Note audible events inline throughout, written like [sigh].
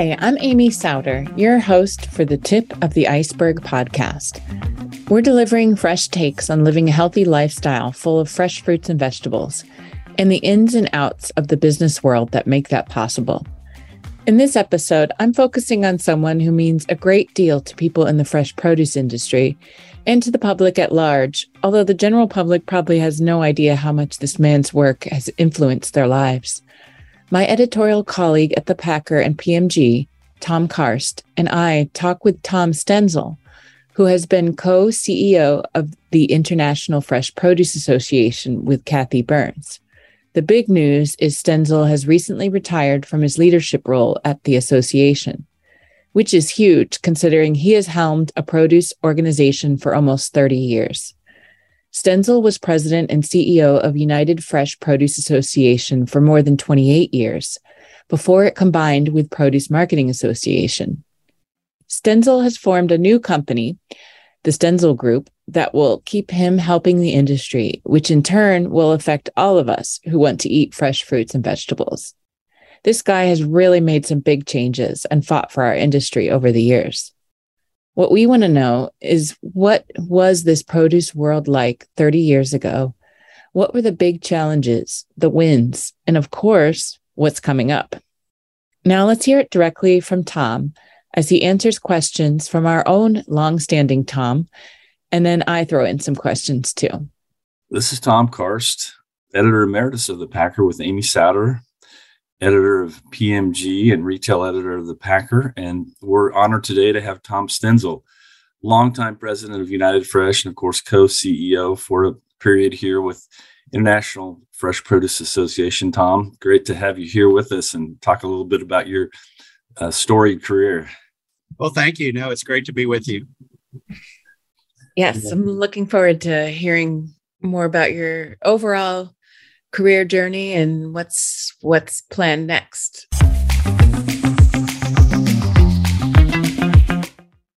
Hi, I'm Amy Sowder, your host for the Tip of the Iceberg podcast. We're delivering fresh takes on living a healthy lifestyle full of fresh fruits and vegetables and the ins and outs of the business world that make that possible. In this episode, I'm focusing on someone who means a great deal to people in the fresh produce industry and to the public at large, although the general public probably has no idea how much this man's work has influenced their lives. My editorial colleague at the Packer and PMG, Tom Karst, and I talk with Tom Stenzel, who has been co CEO of the International Fresh Produce Association with Cathy Burns. The big news is Stenzel has recently retired from his leadership role at the association, which is huge considering he has helmed a produce organization for almost 30 years. Stenzel was president and CEO of United Fresh Produce Association for more than 28 years, before it combined with Produce Marketing Association. Stenzel has formed a new company, the Stenzel Group, that will keep him helping the industry, which in turn will affect all of us who want to eat fresh fruits and vegetables. This guy has really made some big changes and fought for our industry over the years. What we want to know is what was this produce world like 30 years ago? What were the big challenges, the wins, and of course, what's coming up? Now let's hear it directly from Tom as he answers questions from our own long-standing Tom, and then I throw in some questions too. This is Tom Karst, editor emeritus of the Packer with Amy Sowder editor of PMG and retail editor of the Packer. And we're honored today to have Tom Stenzel, longtime president of United Fresh and, of course, co CEO for a period here with International Fresh Produce Association. Tom, great to have you here with us and talk a little bit about your uh, storied career. Well, thank you. No, it's great to be with you. Yes, I'm looking forward to hearing more about your overall career journey and what's what's planned next.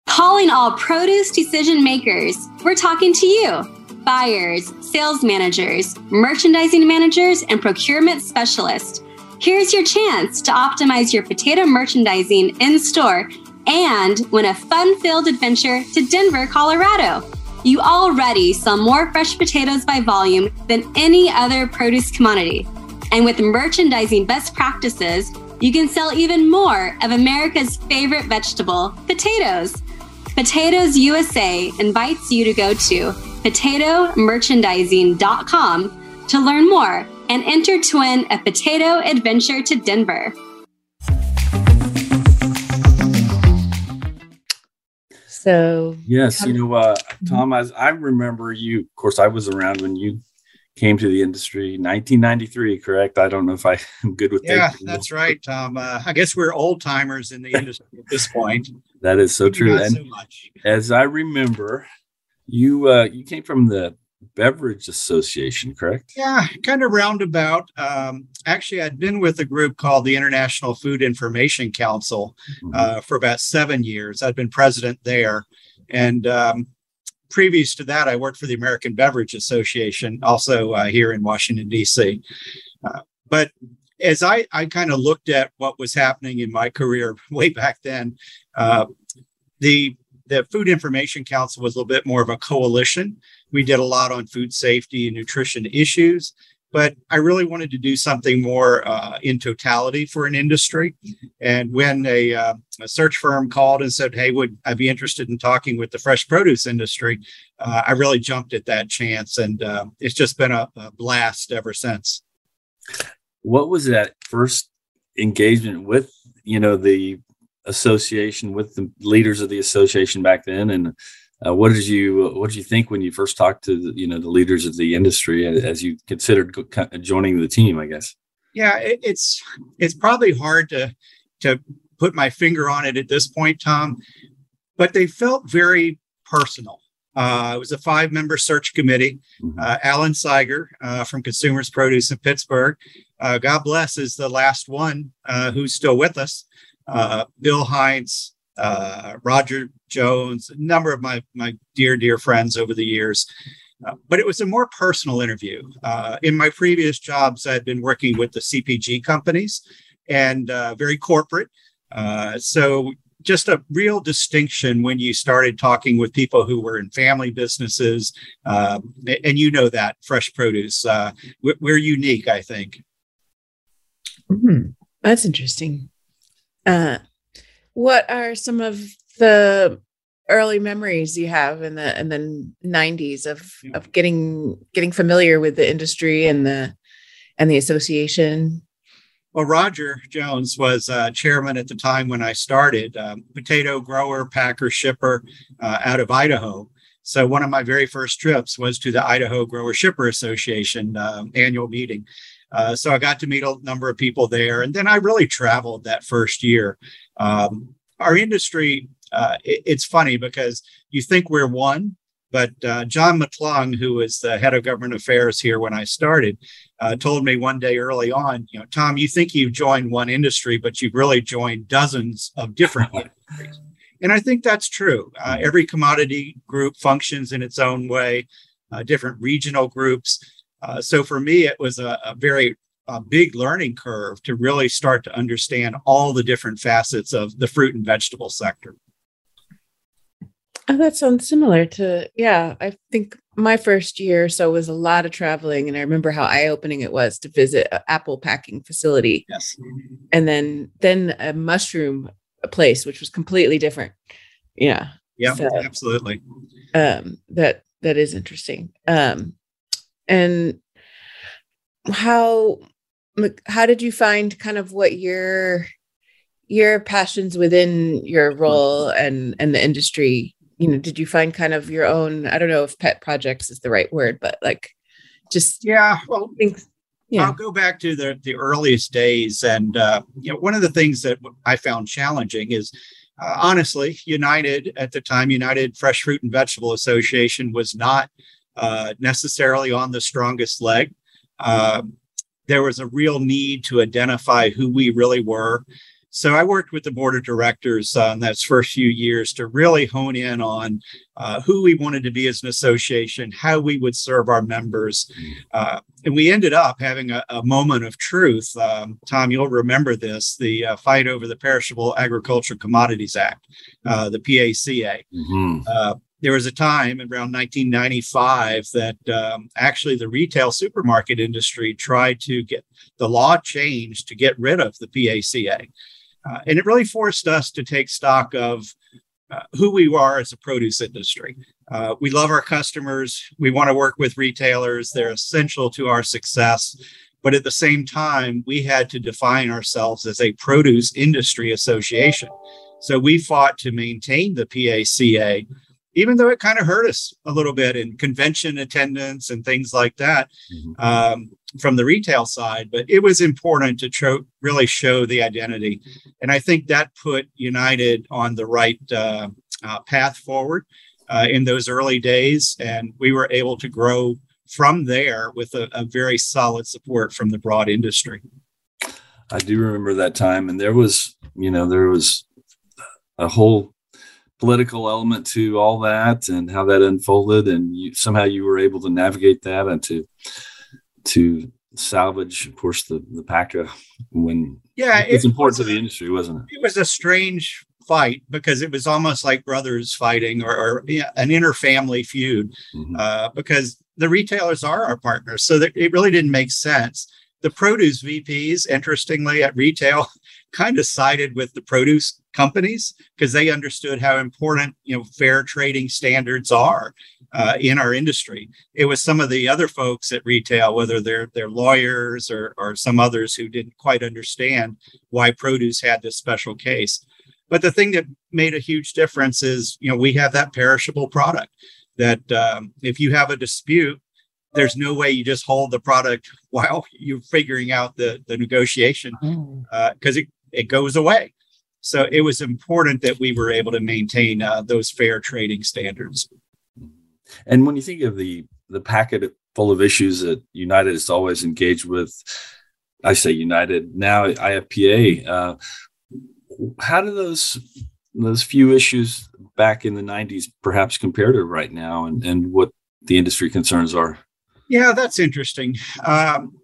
Calling all produce decision makers. We're talking to you, buyers, sales managers, merchandising managers, and procurement specialists. Here's your chance to optimize your potato merchandising in store and win a fun filled adventure to Denver, Colorado. You already sell more fresh potatoes by volume than any other produce commodity. And with merchandising best practices, you can sell even more of America's favorite vegetable, potatoes. Potatoes USA invites you to go to potatomerchandising.com to learn more and enter to win a potato adventure to Denver. So yes, you know, uh. Tom, as I remember you, of course, I was around when you came to the industry 1993 correct? I don't know if i [laughs] am good with that. yeah that's right tom. Uh, i guess we're old timers in the industry at this point. That is so true. Not and so much. as i remember you uh, you came from the beverage association correct? Yeah kind of roundabout. Um, actually i'd been with a group called the international food information council mm-hmm. uh, for about seven years. I'd been president there. And um, previous to that, I worked for the American Beverage Association, also uh, here in Washington, D.C. Uh, but as I, I kind of looked at what was happening in my career [laughs] way back then, uh, the the Food Information Council was a little bit more of a coalition. We did a lot on food safety and nutrition issues but I really wanted to do something more uh, in totality for an industry. And when a, uh, a, search firm called and said, "Hey, would I be interested in talking with the fresh produce industry?" Uh, I really jumped at that chance, and uh, it's just been a, a, blast ever since. What was that first engagement with? You know, the association with the leaders of the association back then, and uh, what did you what did you think when you first talked to the, you know the leaders of the industry as you considered joining the team? I guess. Yeah, it, it's it's probably hard to to put my finger on it at this point, Tom, but they felt very personal. Uh, it was a five member search committee. Mm-hmm. Uh, Alan Siger uh, from Consumers Produce in Pittsburgh, uh, God bless, is the last one uh, who's still with us. Uh, Bill Heinz, uh, Roger Jones, a number of my my dear dear friends over the years. Uh, but it was a more personal interview. Uh, in my previous jobs, I had been working with the CPG companies and uh, very corporate. Uh, so just a real distinction when you started talking with people who were in family businesses, uh, and you know that fresh produce. Uh, we're unique, I think. Mm-hmm. That's interesting. What are some of the early memories you have in the in the 90s of of getting getting familiar with the industry and the and the association well, Roger Jones was uh, chairman at the time when I started, um, potato grower, packer, shipper uh, out of Idaho. So one of my very first trips was to the Idaho Grower Shipper Association um, annual meeting. Uh, so I got to meet a number of people there, and then I really traveled that first year. Um, our industry, uh, it, it's funny because you think we're one, but uh, John McClung, who was the head of government affairs here when I started, uh, told me one day early on, you know, Tom, you think you've joined one industry, but you've really joined dozens of different [laughs] industries. And I think that's true. Uh, every commodity group functions in its own way, uh, different regional groups. Uh, so for me, it was a, a very a big learning curve to really start to understand all the different facets of the fruit and vegetable sector. Oh, that sounds similar to yeah. I think my first year or so was a lot of traveling, and I remember how eye opening it was to visit an apple packing facility. Yes, and then then a mushroom place, which was completely different. Yeah, yeah, so, absolutely. Um, that that is interesting. Um, and how how did you find kind of what your your passions within your role and and the industry you know did you find kind of your own i don't know if pet projects is the right word but like just yeah well things yeah. I'll go back to the, the earliest days. And, uh, you know, one of the things that I found challenging is uh, honestly, United at the time, United Fresh Fruit and Vegetable Association was not uh, necessarily on the strongest leg. Uh, there was a real need to identify who we really were so I worked with the board of directors uh, in those first few years to really hone in on uh, who we wanted to be as an association, how we would serve our members. Uh, and we ended up having a, a moment of truth. Um, Tom, you'll remember this the uh, fight over the Perishable Agriculture Commodities Act, uh, the PACA. Mm-hmm uh, there was a time around 1995 that um, actually the retail supermarket industry tried to get the law changed to get rid of the PACA. Uh, and it really forced us to take stock of uh, who we are as a produce industry. Uh, we love our customers. We want to work with retailers. They're essential to our success. But at the same time, we had to define ourselves as a produce industry association. So we fought to maintain the PACA even though it kind of hurt us a little bit in convention attendance and things like that mm-hmm. um, from the retail side. But it was important to tro- really show the identity. And I think that put United on the right uh, uh, path forward uh, in those early days. And we were able to grow from there with a, a very solid support from the broad industry. I do remember that time. And there was, you know, there was a whole political element to all that and how that unfolded and you, somehow you were able to navigate that and to to salvage of course the the PACA when yeah it's it important to the industry wasn't it it was a strange fight because it was almost like brothers fighting or, or yeah, an inter-family feud mm-hmm. uh, because the retailers are our partners so that it really didn't make sense the produce VPs, interestingly, at retail, [laughs] kind of sided with the produce companies because they understood how important you know fair trading standards are uh, in our industry. It was some of the other folks at retail, whether they're they're lawyers or or some others who didn't quite understand why produce had this special case. But the thing that made a huge difference is you know we have that perishable product that um, if you have a dispute there's no way you just hold the product [laughs] while you're figuring out the, the negotiation because uh, it, it goes away. So it was important that we were able to maintain uh, those fair trading standards. And when you think of the the packet full of issues that United is always engaged with, I say United now IFPA. Uh, how do those those few issues back in the 90s perhaps compare to right now and, and what the industry concerns are? Yeah, that's interesting. Um,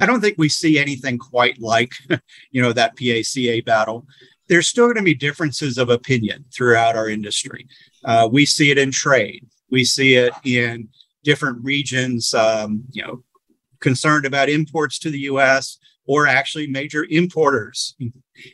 I don't think we see anything quite like, [laughs] you know, that PACA battle. There's still going to be differences of opinion throughout our industry. Uh, we see it in trade. We see it in different regions, um, you know, concerned about imports to the U.S. or actually major importers.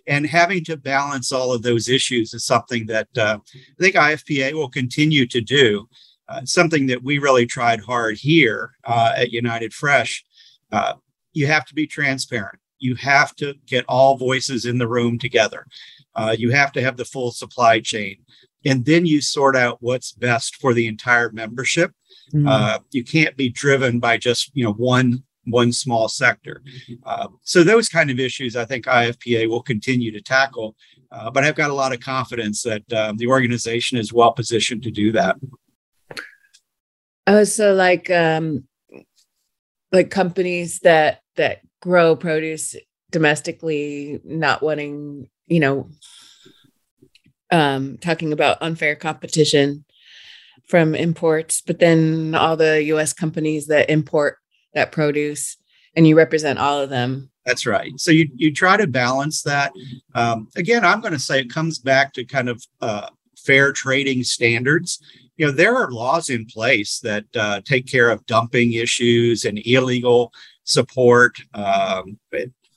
And having to balance all of those issues is something that uh, I think IFPA will continue to do. Uh, something that we really tried hard here uh, at United Fresh. Uh, you have to be transparent. You have to get all voices in the room together. Uh, you have to have the full supply chain. And then you sort out what's best for the entire membership. Mm-hmm. Uh, you can't be driven by just you know one one small sector. Uh, so those kind of issues, I think IFPA will continue to tackle. Uh, but I've got a lot of confidence that um, the organization is well positioned to do that. Oh, so like um, like companies that that grow produce domestically, not wanting, you know, um, talking about unfair competition from imports, but then all the U.S. companies that import that produce, and you represent all of them. That's right. So you you try to balance that. Um, again, I'm going to say it comes back to kind of uh, fair trading standards. You know, there are laws in place that uh, take care of dumping issues and illegal support. Um,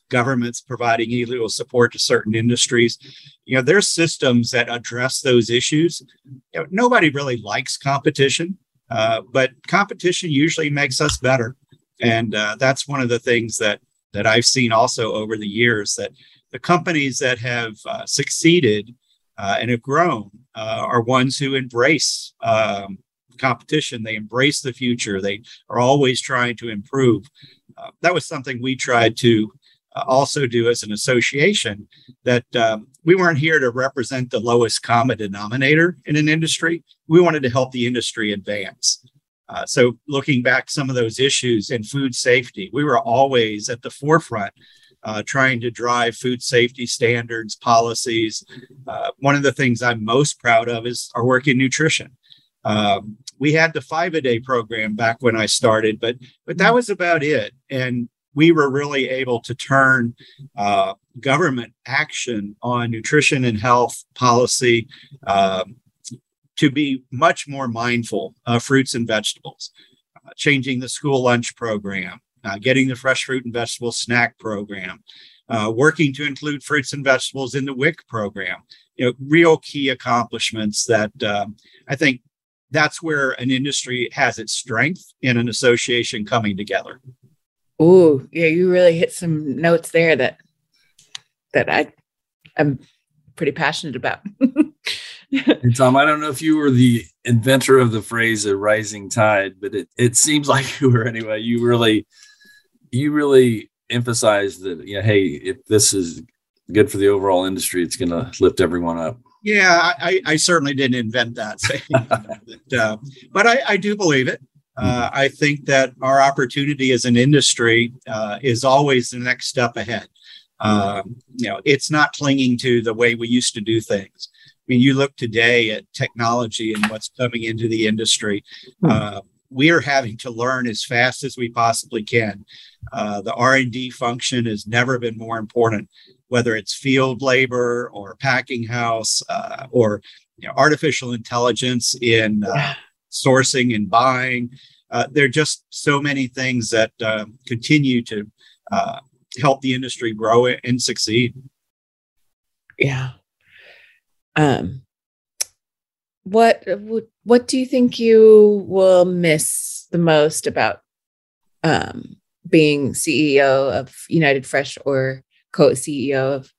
governments providing illegal support to certain industries. You know, there's systems that address those issues. You know, nobody really likes competition, uh, but competition usually makes us better. And uh, that's one of the things that that I've seen also over the years that the companies that have uh, succeeded uh, and have grown uh, are ones who embrace um, competition. They embrace the future. They are always trying to improve. Uh, that was something we tried to uh, also do as an association. That um, we weren't here to represent the lowest common denominator in an industry. We wanted to help the industry advance. Uh, so, looking back some of those issues in food safety, we were always at the forefront uh, trying to drive food safety standards, policies. Uh, one of the things I'm most proud of is our work in nutrition. Um, we had the five a day program back when I started, but but that was about it. And we were really able to turn uh, government action on nutrition and health policy um, to be much more mindful of fruits and vegetables, uh, changing the school lunch program, uh, getting the fresh fruit and vegetable snack program, uh, working to include fruits and vegetables in the WIC program. You know, real key accomplishments that um, I think that's where an industry has its strength in an association coming together. Oh, yeah, you really hit some notes there that that I I'm pretty passionate about. [laughs] and Tom, I don't know if you were the inventor of the phrase "a rising tide," but it, it seems like you were anyway. You really, you really emphasized that. Yeah, hey, if this is good for the overall industry, it's going to lift everyone up. Yeah, I, I certainly didn't invent that, [laughs] but, uh, but I, I, do believe it. Uh, I think that our opportunity as an industry uh, is always the next step ahead. Um, you know, it's not clinging to the way we used to do things. I mean, you look today at technology and what's coming into the industry. Hmm. Uh, we are having to learn as fast as we possibly can. Uh, the R&D function has never been more important, whether it's field labor or packing house uh, or you know, artificial intelligence in uh, sourcing and buying. Uh, there are just so many things that uh, continue to help the industry grow and succeed. Yeah. Um, what what do you think you will miss the most about um, being CEO of United Fresh or co-CEO of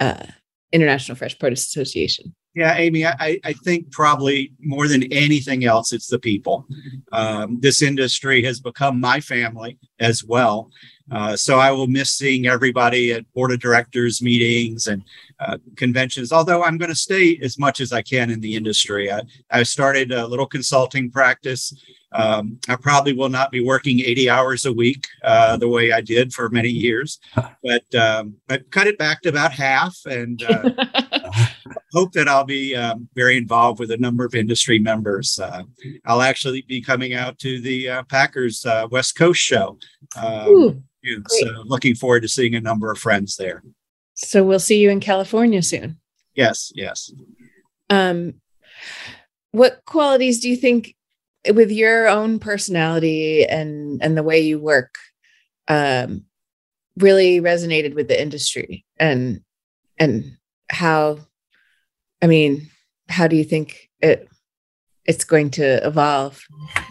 uh, International Fresh Produce Association? Yeah, Amy, I, I think probably more than anything else, it's the people. Um, this industry has become my family as well. Uh, so I will miss seeing everybody at board of directors meetings and uh, conventions, although I'm going to stay as much as I can in the industry. I, I started a little consulting practice. Um, I probably will not be working 80 hours a week uh, the way I did for many years, but um, I've cut it back to about half and uh, [laughs] [laughs] hope that I'll be um, very involved with a number of industry members. Uh, I'll actually be coming out to the uh, Packers West Coast show. Um, So looking forward to seeing a number of friends there. So we'll see you in California soon. Yes, yes. Um, what qualities do you think, with your own personality and and the way you work, um, really resonated with the industry and and how? I mean, how do you think it it's going to evolve? I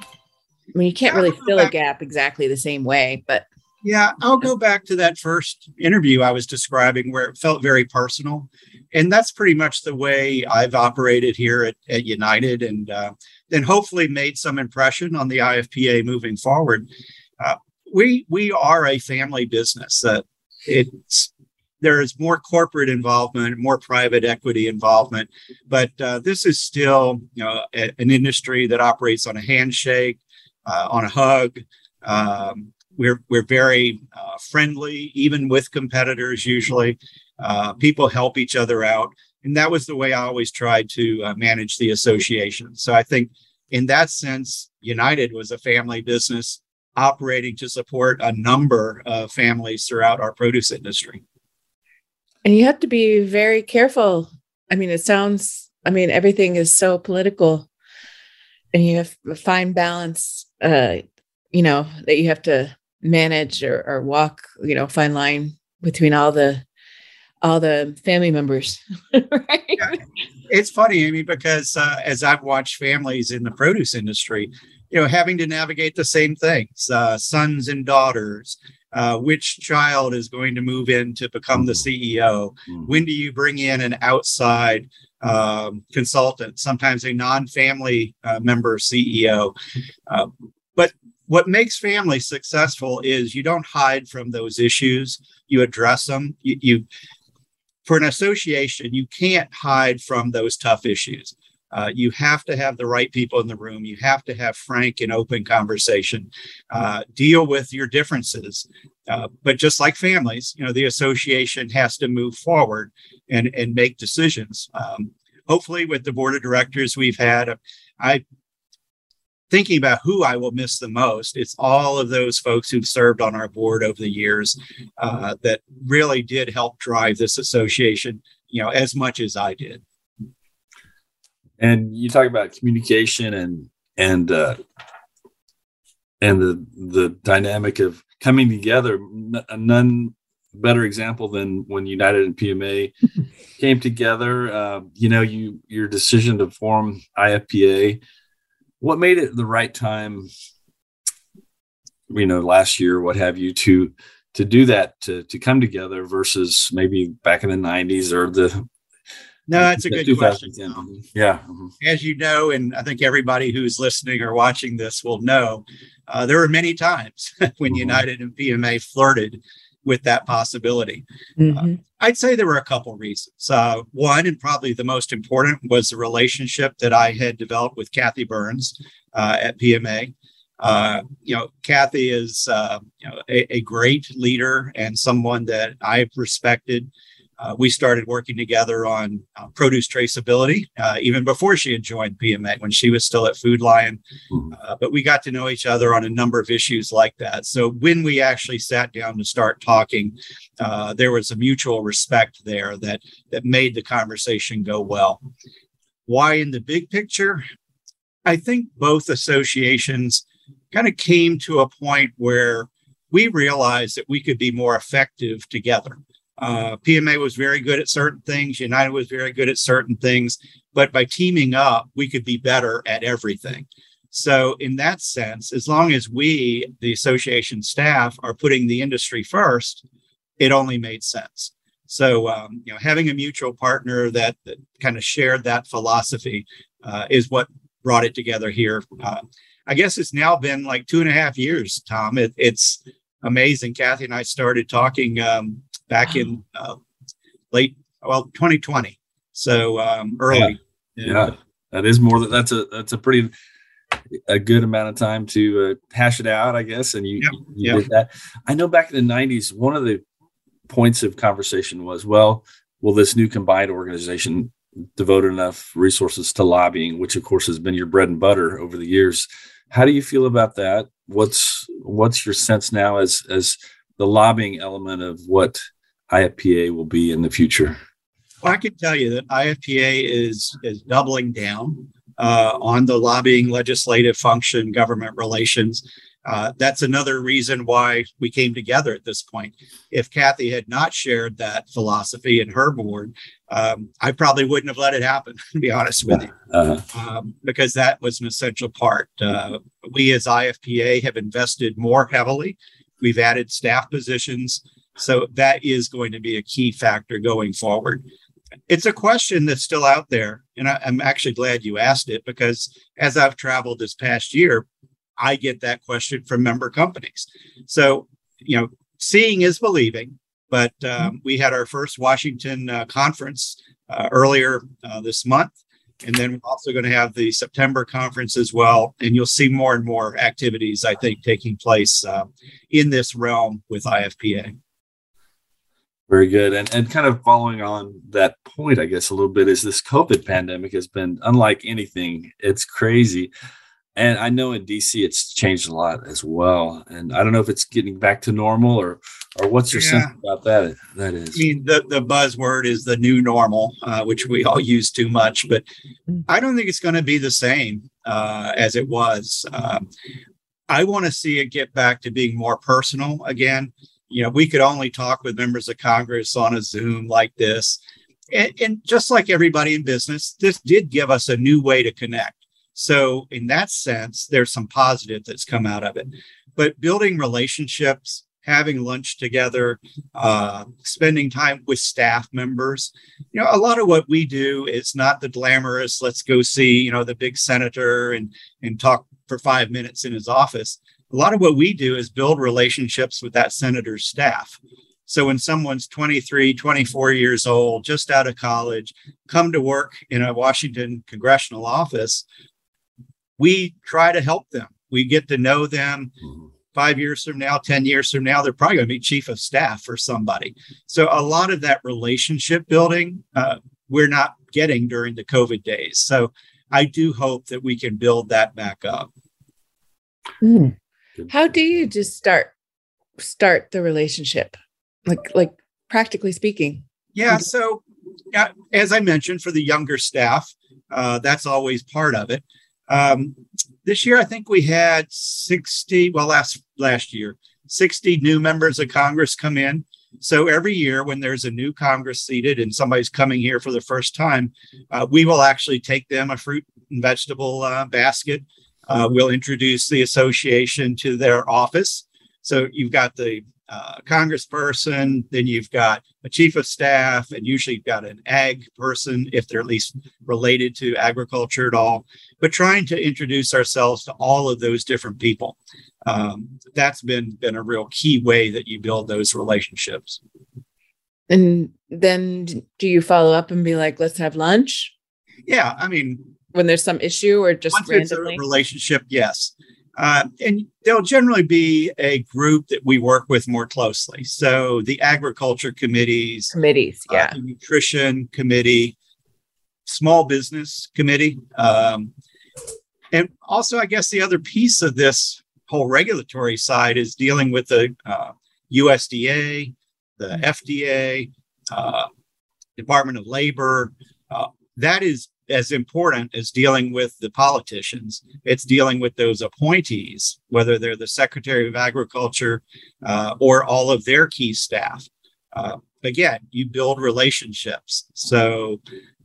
mean, you can't really fill a gap exactly the same way, but yeah, I'll go back to that first interview I was describing where it felt very personal. And that's pretty much the way I've operated here at, at United and uh, then hopefully made some impression on the IFPA moving forward. Uh, we, we are a family business. that it's there is more corporate involvement, more private equity involvement, but uh, this is still you know a, an industry that operates on a handshake, uh, on a hug. Um, we're we're very uh, friendly, even with competitors. Usually, uh, people help each other out, and that was the way I always tried to uh, manage the association. So I think, in that sense, United was a family business operating to support a number of families throughout our produce industry. And you have to be very careful. I mean, it sounds. I mean, everything is so political, and you have a fine balance. Uh, you know that you have to manage or, or walk, you know, fine line between all the all the family members. [laughs] right? Yeah. It's funny, Amy, because uh, as I've watched families in the produce industry, you know, having to navigate the same things, uh, sons and daughters, uh, which child is going to move in to become the CEO? Mm-hmm. When do you bring in an outside um, consultant, sometimes a non-family uh, member CEO? Uh, but what makes family successful is you don't hide from those issues you address them you, you for an association you can't hide from those tough issues uh, you have to have the right people in the room. You have to have frank and open conversation. Uh, deal with your differences. Uh, but just like families you know the association has to move forward and and make decisions. Um, hopefully with the board of directors we've had i thinking about who I will miss the most, it's all of those folks who've served on our board over the years uh, that really did help drive this association, you know, as much as I did. And you talk about communication and and uh, and the the dynamic of coming together. None better example than when United and PMA [laughs] came together. Uh, you know, you your decision to form IFPA what made it the right time you know last year what have you to to do that to to come together versus maybe back in the 90s or the no that's a good question yeah as you know and i think everybody who's listening or watching this will know uh, there were many times [laughs] when mm-hmm. united and pma flirted with that possibility. Mm-hmm. Uh, I'd say there were a couple reasons. Uh, one, and probably the most important, was the relationship that I had developed with Cathy Burns uh, at PMA. Uh, you know, Cathy is uh, you know, a, a, great leader and someone that I've respected uh, we started working together on uh, produce traceability uh, even before she had joined PMA when she was still at Food Lion. Hmm. Uh, but we got to know each other on a number of issues like that. So when we actually sat down to start talking, uh, there was a mutual respect there that that made the conversation go well. Why in the big picture? I think both associations kind of came to a point where we realized that we could be more effective together. Uh, PMA was very good at certain things. United was very good at certain things. But by teaming up, we could be better at everything. So, in that sense, as long as we, the association staff, are putting the industry first, it only made sense. So, um, you know, having a mutual partner that, that kind of shared that philosophy uh, is what brought it together here. Uh, I guess it's now been like two and a half years, Tom. It, it's amazing. Cathy and I started talking um, back in uh, late well 2020 so um, early. Yeah. yeah. that is more than that's a that's a pretty a good amount of time to uh, hash it out i guess and you, you yep. did that. I know back in the 90s one of the points of conversation was well will this new combined organization devote enough resources to lobbying which of course has been your bread and butter over the years. How do you feel about that? What's what's your sense now as as the lobbying element of what IFPA will be in the future? Well, I can tell you that IFPA is is doubling down uh, on the lobbying, legislative function, government relations. Uh, that's another reason why we came together at this point. If Cathy had not shared that philosophy in her board, um, I probably wouldn't have let it happen, [laughs] to be honest with you, uh-huh. um, because that was an essential part. Uh, we as IFPA have invested more heavily. We've added staff positions. So that is going to be a key factor going forward. It's a question that's still out there. And I, I'm actually glad you asked it because as I've traveled this past year, I get that question from member companies. So, you know, seeing is believing. But um, we had our first Washington uh, conference uh, earlier uh, this month. And then we're also going to have the September conference as well. And you'll see more and more activities, I think, taking place uh, in this realm with IFPA. Very good. And, and kind of following on that point, I guess, a little bit is this COVID pandemic has been unlike anything. It's crazy and I know in DC it's changed a lot as well. And I don't know if it's getting back to normal or or what's your yeah. sense about that? That is. I mean, the the buzzword is the new normal, uh, which we all use too much, but mm. I don't think it's going to be the same uh, as it was. Um, I want to see it get back to being more personal again. You know, we could only talk with members of Congress on a Zoom like this. And, and just like everybody in business, this did give us a new way to connect so, in that sense, there's some positive that's come out of it. But building relationships, having lunch together, uh, spending time with staff members, you know, a lot of what we do is not the glamorous, let's go see, you know, the big senator and, and talk for five minutes in his office. A lot of what we do is build relationships with that senator's staff. So when someone's 23, 24 years old, just out of college, come to work in a Washington congressional office, we try to help them. We get to know them. Mm-hmm. Five years from now, 10 years from now, they're probably going to be chief of staff for somebody. So, a lot of that relationship building, uh, we're not getting during the COVID days. So, I do hope that we can build that back up. Mm. How do you just start start the relationship, like like practically speaking? Yeah. So, as I mentioned, for the younger staff, uh, that's always part of it. Um, this year, I think we had 60, well, last last year, 60 new members of Congress come in. So every year, when there's a new Congress seated and somebody's coming here for the first time, uh, we will actually take them a fruit and vegetable uh, basket. Uh, we'll introduce the association to their office. So you've got the uh, congressperson, then you've got a chief of staff, and usually you've got an ag person if they're at least related to agriculture at all. But trying to introduce ourselves to all of those different people. Um, that's been been a real key way that you build those relationships. And then do you follow up and be like, let's have lunch? Yeah, I mean, when there's some issue or just once randomly? it's a relationship, yes. Uh, and there'll generally be a group that we work with more closely. So the agriculture committees, committees, uh, yeah, uh, nutrition committee, small business committee, um, and also I guess the other piece of this whole regulatory side is dealing with the uh, USDA, the mm-hmm. FDA, uh, Department of Labor. Uh, that is as important as dealing with the politicians. It's dealing with those appointees, whether they're the Secretary of Agriculture uh, or all of their key staff. Uh, again, you build relationships. So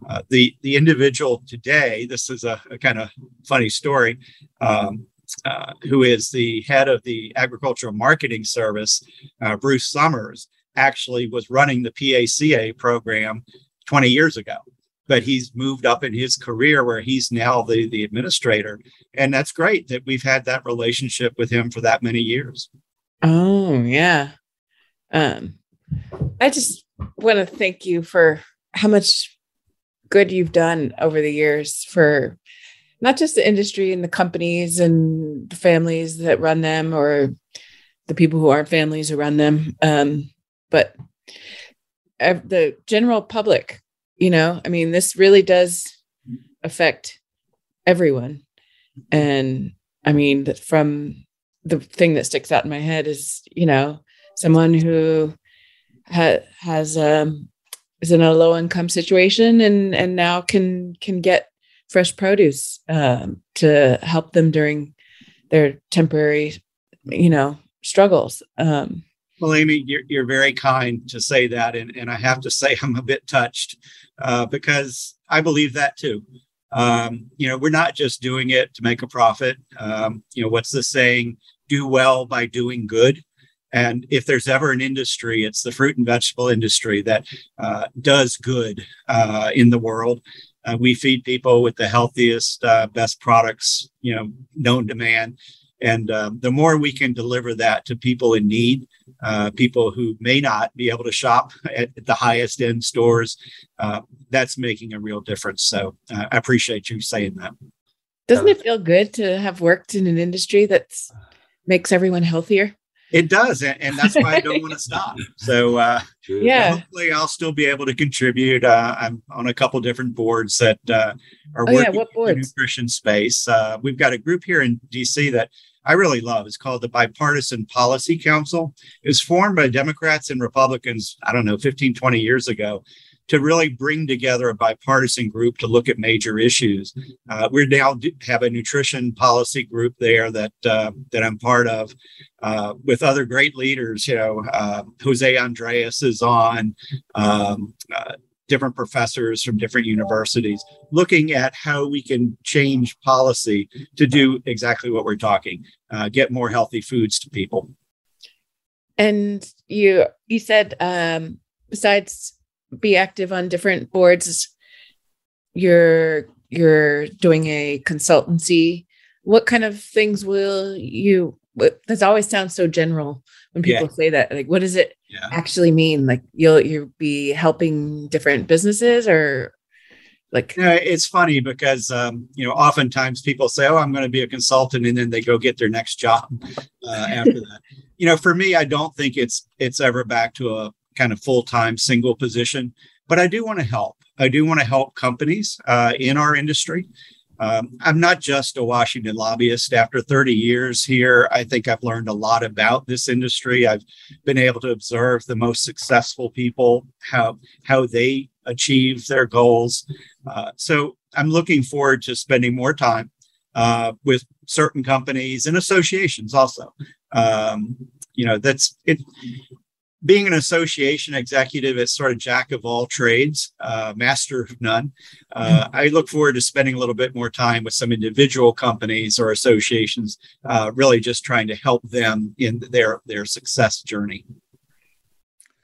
uh, the the individual today, this is a, a kind of funny story. Um, uh, who is the head of the agricultural marketing service, uh, Bruce Summers, actually was running the PACA program 20 years ago but he's moved up in his career where he's now the the administrator. And that's great that we've had that relationship with him for that many years. Oh yeah. Um i just want to thank you for how much good you've done over the years for not just the industry and the companies and the families that run them or the people who aren't families who run them um, but the general public you know i mean this really does affect everyone and i mean from the thing that sticks out in my head is you know someone who ha- has um, is in a low income situation and and now can can get fresh produce um, to help them during their temporary, you know, struggles. Um, well, Amy, you're, you're very kind to say that. And, and I have to [laughs] say, I'm a bit touched uh, because I believe that too. Um, you know, we're not just doing it to make a profit. Um, you know, what's the saying? Do well by doing good. And if there's ever an industry, it's the fruit and vegetable industry that uh, does good uh, in the world. Uh, we feed people with the healthiest, uh, best products, you know, known to man. And um, the more we can deliver that to people in need, uh, people who may not be able to shop at, at the highest end stores, uh, that's making a real difference. So uh, I appreciate you saying that. Doesn't it feel good to have worked in an industry that makes everyone healthier? It does, and, and that's why I don't want to stop. So, uh, yeah, hopefully, I'll still be able to contribute. Uh, I'm on a couple different boards that uh, are oh, working yeah. what boards? in the nutrition space. Uh, we've got a group here in DC that I really love. It's called the Bipartisan Policy Council. It was formed by Democrats and Republicans, I don't know, 15, 20 years ago to really bring together a bipartisan group to look at major issues. Uh, we now have a nutrition policy group there that uh, that I'm part of, uh, with other great leaders. You know, uh, José Andrés is on. Um, uh, different professors from different universities looking at how we can change policy to do exactly what we're talking uh, get more healthy foods to people. And you you said um besides be active on different boards you're you're doing a consultancy. What kind of things will you that always sounds so general when people yeah. say that like what does it yeah. actually mean like you'll you'll be helping different businesses or like you know, it's funny because um, you know oftentimes people say oh i'm going to be a consultant and then they go get their next job uh, after that [laughs] you know for me i don't think it's it's ever back to a kind of full-time single position but i do want to help i do want to help companies uh, in our industry um, I'm not just a Washington lobbyist. After 30 years here, I think I've learned a lot about this industry. I've been able to observe the most successful people, how how they achieve their goals. Uh, so I'm looking forward to spending more time uh, with certain companies and associations also. Um, you know, that's it being an association executive it's sort of jack of all trades uh, master of none uh, hmm. i look forward to spending a little bit more time with some individual companies or associations uh, really just trying to help them in their their success journey.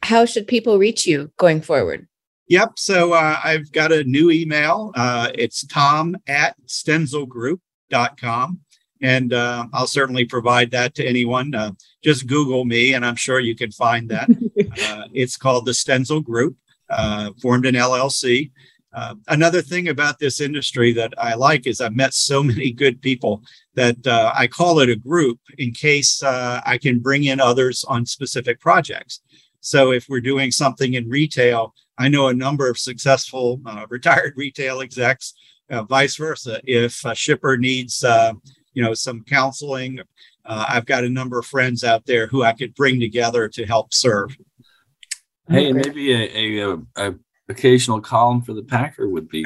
How should people reach you going forward? Yep so uh, i've got a new email uh, it's tom at stenzelgroup.com and uh, I'll certainly provide that to anyone. Uh, just Google me, and I'm sure you can find that. [laughs] uh, it's called the Stenzel Group, uh, formed in LLC. Uh, another thing about this industry that I like is I've met so [laughs] many good people that uh, I call it a group in case I can bring in others on specific projects. So if we're doing something in retail, I know a number of successful retired retail execs. vice versa, if a shipper needs you know some counseling uh, i've got a number of friends out there who i could bring together to help serve hey maybe a, a, a occasional column for the packer would be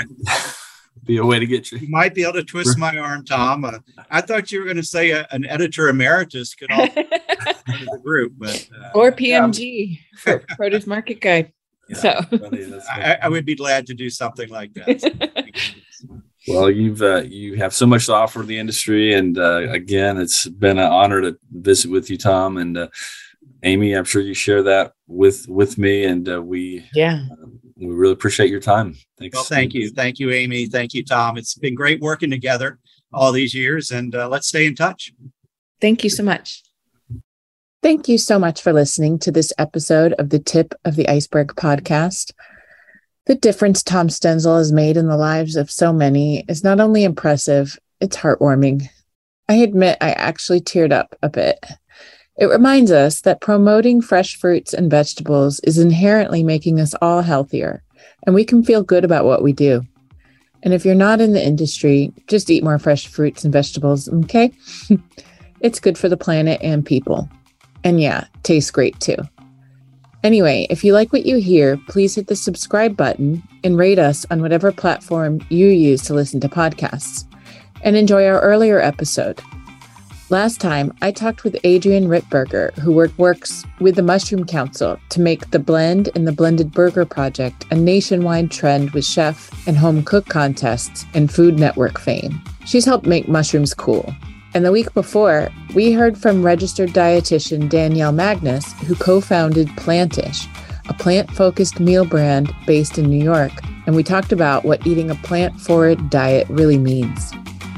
[laughs] be a way to get you. You might be able to twist my arm, Tom. Uh, I thought you were going to say a, an editor emeritus could also [laughs] the group, but uh, or PMG for [laughs] Produce Market Guide. Yeah, so I, I, would be glad to do something like that. Well, you've uh, you have so much to offer the industry, and uh, again, it's been an honor to visit with you, Tom, and uh, Amy. I'm sure you share that with with me, and uh, we yeah we really appreciate your time. Thanks. Well, thank you, thank you, Amy, thank you, Tom. It's been great working together all these years, and uh, let's stay in touch. Thank you so much. Thank you so much for listening to this episode of the Tip of the Iceberg podcast. The difference Tom Stenzel has made in the lives of so many is not only impressive, it's heartwarming. I admit I actually teared up a bit. It reminds us that promoting fresh fruits and vegetables is inherently making us all healthier, and we can feel good about what we do. And if you're not in the industry, just eat more fresh fruits and vegetables, okay? [laughs] it's good for the planet and people. And yeah, tastes great too. Anyway, if you like what you hear, please hit the subscribe button and rate us on whatever platform you use to listen to podcasts. And enjoy our earlier episode. Last time, I talked with Adrian Rittberger, who work, works with the Mushroom Council to make the Blend and the Blended Burger Project a nationwide trend with chef and home cook contests and Food Network fame. She's helped make mushrooms cool. And the week before, we heard from registered dietitian Danielle Magnus, who co founded Plantish, a plant focused meal brand based in New York. And we talked about what eating a plant forward diet really means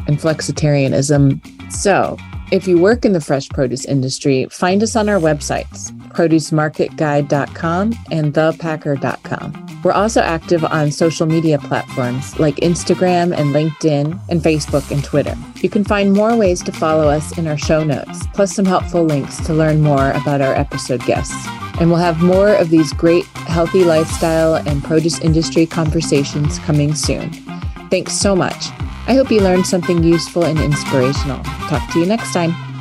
and flexitarianism. So, if you work in the fresh produce industry, find us on our websites, producemarketguide.com and thepacker.com. We're also active on social media platforms like Instagram and LinkedIn and Facebook and Twitter. You can find more ways to follow us in our show notes, plus some helpful links to learn more about our episode guests. And we'll have more of these great healthy lifestyle and produce industry conversations coming soon. Thanks so much. I hope you learned something useful and inspirational. Talk to you next time.